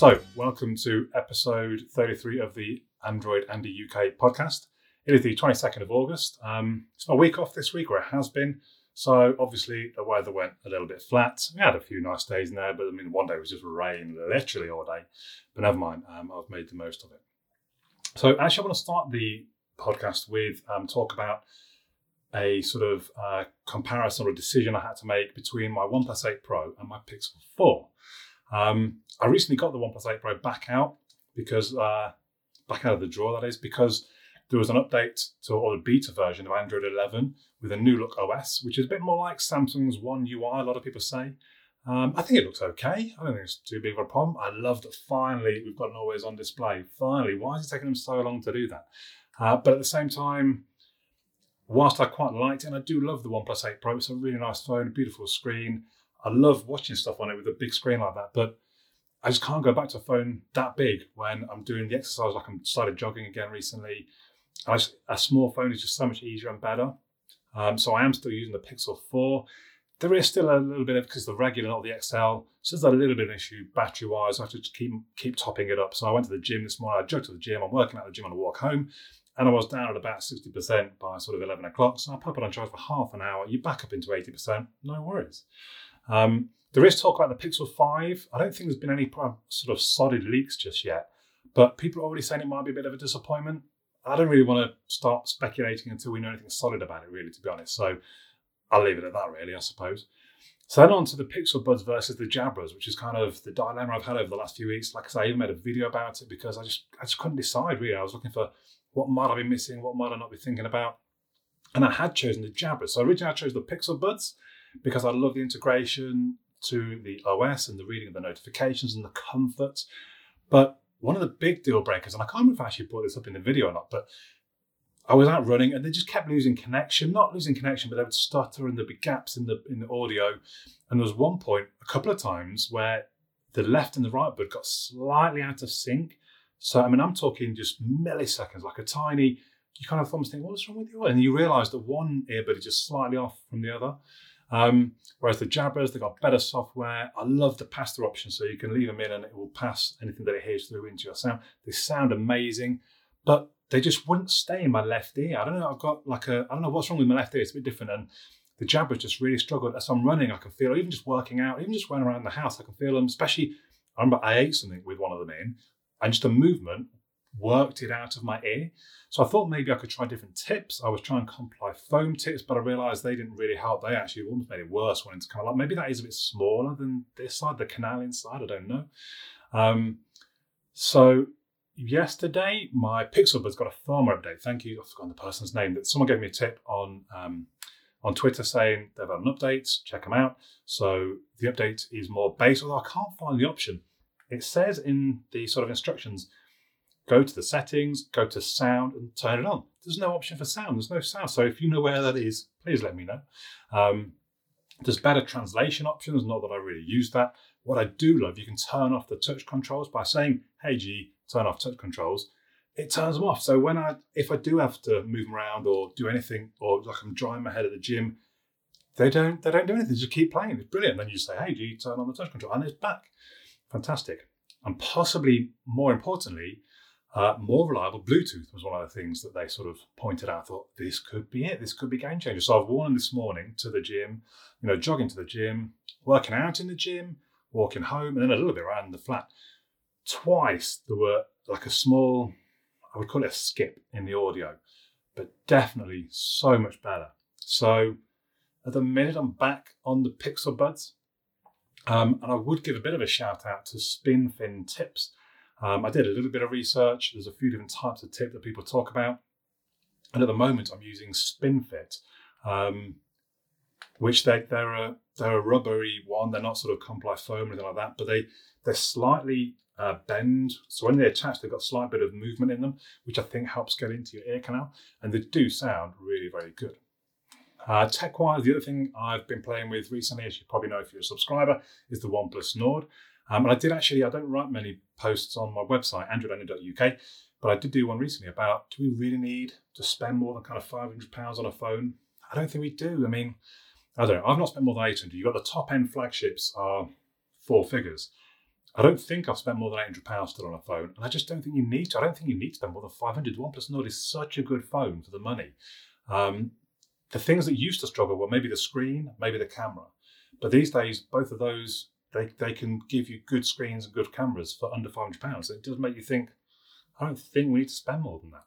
So, welcome to episode 33 of the Android Andy UK podcast. It is the 22nd of August. Um, it's my week off this week, or it has been. So, obviously, the weather went a little bit flat. We had a few nice days in there, but I mean, one day was just rain literally all day. But never mind, um, I've made the most of it. So, actually, I want to start the podcast with um, talk about a sort of uh, comparison or decision I had to make between my OnePlus 8 Pro and my Pixel 4. Um, I recently got the OnePlus 8 Pro back out because uh, back out of the drawer that is because there was an update to or a beta version of Android 11 with a new look OS, which is a bit more like Samsung's One UI. A lot of people say. Um, I think it looks okay. I don't think it's too big of a problem. I love that finally we've got an always on display. Finally, why is it taking them so long to do that? Uh, but at the same time, whilst I quite liked it, and I do love the OnePlus 8 Pro, it's a really nice phone, beautiful screen. I love watching stuff on it with a big screen like that, but I just can't go back to a phone that big when I'm doing the exercise. Like I'm started jogging again recently. Just, a small phone is just so much easier and better. Um, so I am still using the Pixel 4. There is still a little bit of because the regular, not the XL. So there's a little bit of issue battery wise. I have to keep keep topping it up. So I went to the gym this morning. I jogged to the gym. I'm working at the gym on a walk home, and I was down at about 60% by sort of 11 o'clock. So I pop it on charge for half an hour. You back up into 80%. No worries. Um, there is talk about the Pixel 5. I don't think there's been any sort of solid leaks just yet, but people are already saying it might be a bit of a disappointment. I don't really want to start speculating until we know anything solid about it, really, to be honest. So I'll leave it at that, really, I suppose. So then on to the Pixel Buds versus the Jabras, which is kind of the dilemma I've had over the last few weeks. Like I say, I even made a video about it because I just I just couldn't decide really. I was looking for what might I be missing, what might I not be thinking about, and I had chosen the Jabras. So originally I chose the Pixel Buds because I love the integration to the OS and the reading of the notifications and the comfort. But one of the big deal breakers, and I can't remember if I actually brought this up in the video or not, but I was out running and they just kept losing connection. Not losing connection, but they would stutter and there'd be gaps in the in the audio. And there was one point, a couple of times, where the left and the right bud got slightly out of sync. So I mean, I'm talking just milliseconds, like a tiny. You kind of almost think, what's wrong with you? And you realise that one earbud is just slightly off from the other. Um, whereas the Jabras, they've got better software. I love the pass through option, so you can leave them in and it will pass anything that it hears through into your sound. They sound amazing, but they just wouldn't stay in my left ear. I don't know. I've got like a, I don't know what's wrong with my left ear. It's a bit different. And the Jabras just really struggled. As I'm running, I can feel, even just working out, even just running around the house, I can feel them, especially, I remember I ate something with one of them in, and just a movement worked it out of my ear. So I thought maybe I could try different tips. I was trying comply foam tips, but I realized they didn't really help. They actually almost made it worse when it's kind of like maybe that is a bit smaller than this side, the canal inside. I don't know. Um, so yesterday, my Pixel Bud's got a firmware update. Thank you. I've forgotten the person's name. That someone gave me a tip on um, on Twitter saying they've had an update. Check them out. So the update is more bass, although I can't find the option. It says in the sort of instructions go to the settings, go to sound, and turn it on. There's no option for sound. There's no sound. So if you know where that is, please let me know. Um, there's better translation options. Not that I really use that. What I do love, you can turn off the touch controls by saying, "Hey G, turn off touch controls." It turns them off. So when I, if I do have to move them around or do anything, or like I'm drying my head at the gym, they don't, they don't do anything. They just keep playing. It's brilliant. Then you say, "Hey G, turn on the touch control," and it's back. Fantastic. And possibly more importantly, uh, more reliable Bluetooth was one of the things that they sort of pointed out. I thought this could be it. This could be game changer. So I've worn this morning to the gym, you know, jogging to the gym, working out in the gym, walking home, and then a little bit around the flat. Twice there were like a small, I would call it a skip in the audio, but definitely so much better. So at the minute, I'm back on the Pixel Buds, um, and I would give a bit of a shout out to SpinFit Tips. Um, I did a little bit of research. There's a few different types of tip that people talk about. And at the moment, I'm using SpinFit, um, which they, they're, a, they're a rubbery one. They're not sort of comply foam or anything like that, but they, they're slightly uh, bend. So when they attach, they've got a slight bit of movement in them, which I think helps get into your ear canal. And they do sound really, very good. Uh, tech wise, the other thing I've been playing with recently, as you probably know if you're a subscriber, is the OnePlus Nord. Um, and I did actually, I don't write many posts on my website, androidandy.uk, but I did do one recently about do we really need to spend more than kind of £500 on a phone? I don't think we do. I mean, I don't know. I've not spent more than 800 You've got the top end flagships are four figures. I don't think I've spent more than £800 still on a phone, and I just don't think you need to. I don't think you need to spend more than 500 The OnePlus Nord is such a good phone for the money. Um, the things that used to struggle were maybe the screen, maybe the camera. But these days, both of those, they, they can give you good screens and good cameras for under £500. It does make you think, I don't think we need to spend more than that.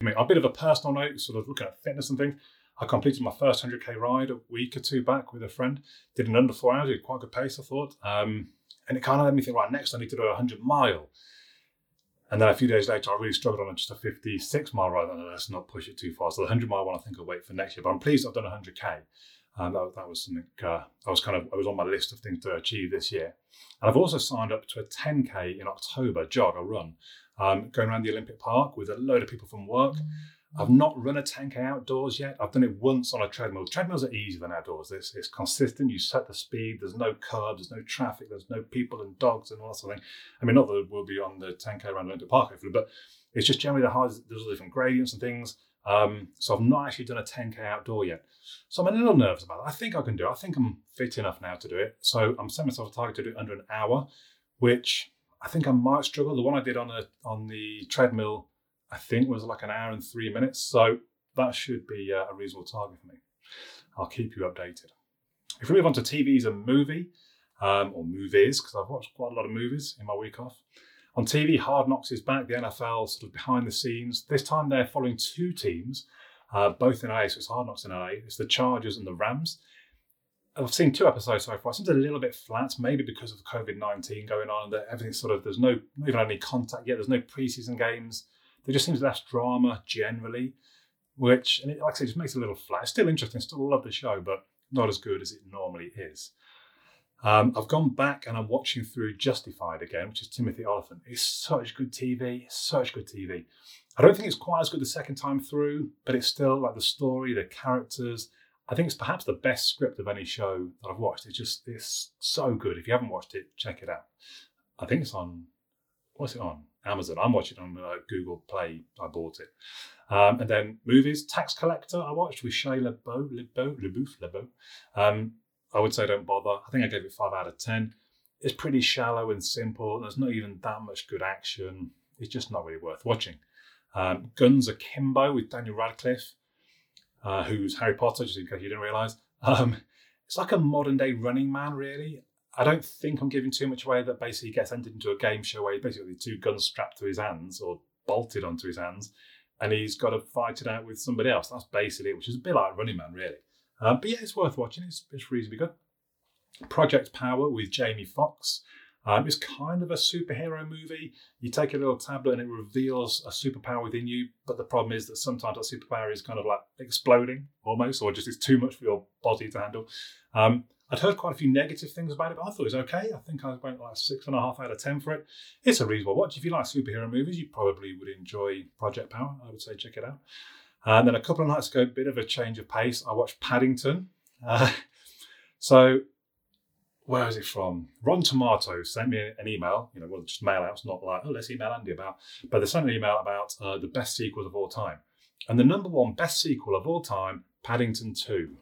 I mean, a bit of a personal note, sort of looking at fitness and things. I completed my first 100k ride a week or two back with a friend. Did an under four hours, did quite a good pace, I thought. Um, and it kind of made me think, right, next I need to do a 100 mile. And then a few days later, I really struggled on just a 56 mile ride. And let's not push it too far. So the 100 mile one, I think I'll wait for next year. But I'm pleased I've done 100k. Um, that, that was something uh, I was kind of I was on my list of things to achieve this year. And I've also signed up to a 10k in October jog, a run, um, going around the Olympic Park with a load of people from work. I've not run a 10k outdoors yet. I've done it once on a treadmill. Treadmills are easier than outdoors. It's, it's consistent. You set the speed. There's no curbs. There's no traffic. There's no people and dogs and all that sort of thing. I mean, not that we'll be on the 10k around Olympic Park, hopefully, but it's just generally the hard. There's all different gradients and things. Um, so I've not actually done a 10k outdoor yet. So I'm a little nervous about it. I think I can do it. I think I'm fit enough now to do it. So I'm setting myself a target to do it under an hour, which I think I might struggle. The one I did on the on the treadmill, I think was like an hour and three minutes. So that should be uh, a reasonable target for me. I'll keep you updated. If we move on to TVs and movie, um, or movies, because I've watched quite a lot of movies in my week off. On TV, Hard Knocks is back, the NFL sort of behind the scenes. This time they're following two teams, uh, both in LA, so it's Hard Knocks in LA. It's the Chargers and the Rams. I've seen two episodes so far. It seems a little bit flat, maybe because of COVID nineteen going on. And that everything's sort of there's no not even any contact yet. There's no preseason games. There just seems less drama generally, which and it, like I say, just makes it a little flat. It's still interesting. Still love the show, but not as good as it normally is. Um, I've gone back and I'm watching through Justified again, which is Timothy Olyphant. It's such good TV, such good TV. I don't think it's quite as good the second time through, but it's still like the story, the characters. I think it's perhaps the best script of any show that I've watched. It's just it's so good. If you haven't watched it, check it out. I think it's on what's it on Amazon. I'm watching it on uh, Google Play. I bought it. Um, and then movies, Tax Collector. I watched with Shia LaBeouf, LaBeouf, LaBeouf, LaBeouf. Um, I would say don't bother. I think I gave it five out of ten. It's pretty shallow and simple. There's not even that much good action. It's just not really worth watching. Um, Guns Akimbo with Daniel Radcliffe, uh, who's Harry Potter, just in case you didn't realise. Um, it's like a modern day Running Man, really. I don't think I'm giving too much away that basically gets entered into a game show where he basically two guns strapped to his hands or bolted onto his hands, and he's got to fight it out with somebody else. That's basically it, which is a bit like Running Man, really. Um, but yeah, it's worth watching. It's, it's reasonably good. Project Power with Jamie Foxx. Um, it's kind of a superhero movie. You take a little tablet and it reveals a superpower within you, but the problem is that sometimes that superpower is kind of like exploding almost, or just it's too much for your body to handle. Um, I'd heard quite a few negative things about it, but I thought it was okay. I think I went like six and a half out of ten for it. It's a reasonable watch. If you like superhero movies, you probably would enjoy Project Power. I would say check it out. And then a couple of nights ago, a bit of a change of pace. I watched Paddington. Uh, so, where is it from? Rotten Tomatoes sent me an email. You know, well, just mail out. It's not like, oh, let's email Andy about. But they sent an email about uh, the best sequels of all time. And the number one best sequel of all time, Paddington 2.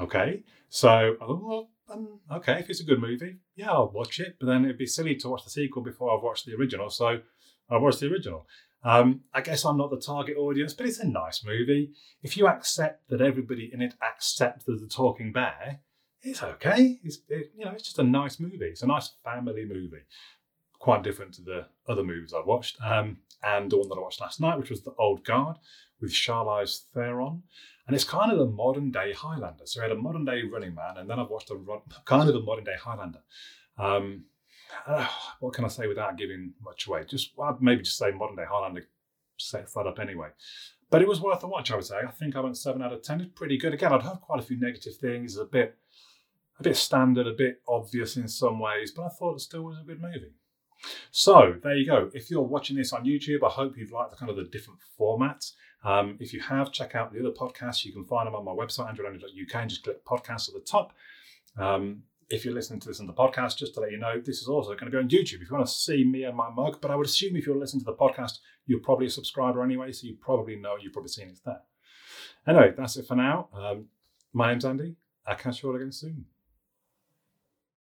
Okay. So, well, um, okay, if it's a good movie, yeah, I'll watch it. But then it'd be silly to watch the sequel before I've watched the original. So, I watched the original. Um, I guess I'm not the target audience, but it's a nice movie. If you accept that everybody in it accepts that the talking bear, it's okay. It's it, you know it's just a nice movie. It's a nice family movie, quite different to the other movies I've watched. Um, and the one that I watched last night, which was The Old Guard with Charlize Theron, and it's kind of a modern day Highlander. So I had a modern day Running Man, and then I've watched a kind of a modern day Highlander. Um, what can I say without giving much away? Just I'd maybe just say modern day Highlander set that up anyway. But it was worth a watch, I would say. I think I went seven out of ten. It's pretty good. Again, I'd heard quite a few negative things. a bit, a bit standard, a bit obvious in some ways, but I thought it still was a good movie. So there you go. If you're watching this on YouTube, I hope you've liked the kind of the different formats. Um, if you have, check out the other podcasts. You can find them on my website, androidandy.uk, and just click podcasts at the top. Um, if you're listening to this on the podcast, just to let you know, this is also going to be on YouTube. If you want to see me and my mug, but I would assume if you're listening to the podcast, you're probably a subscriber anyway, so you probably know, you've probably seen it there. Anyway, that's it for now. Um, my name's Andy. I'll catch you all again soon.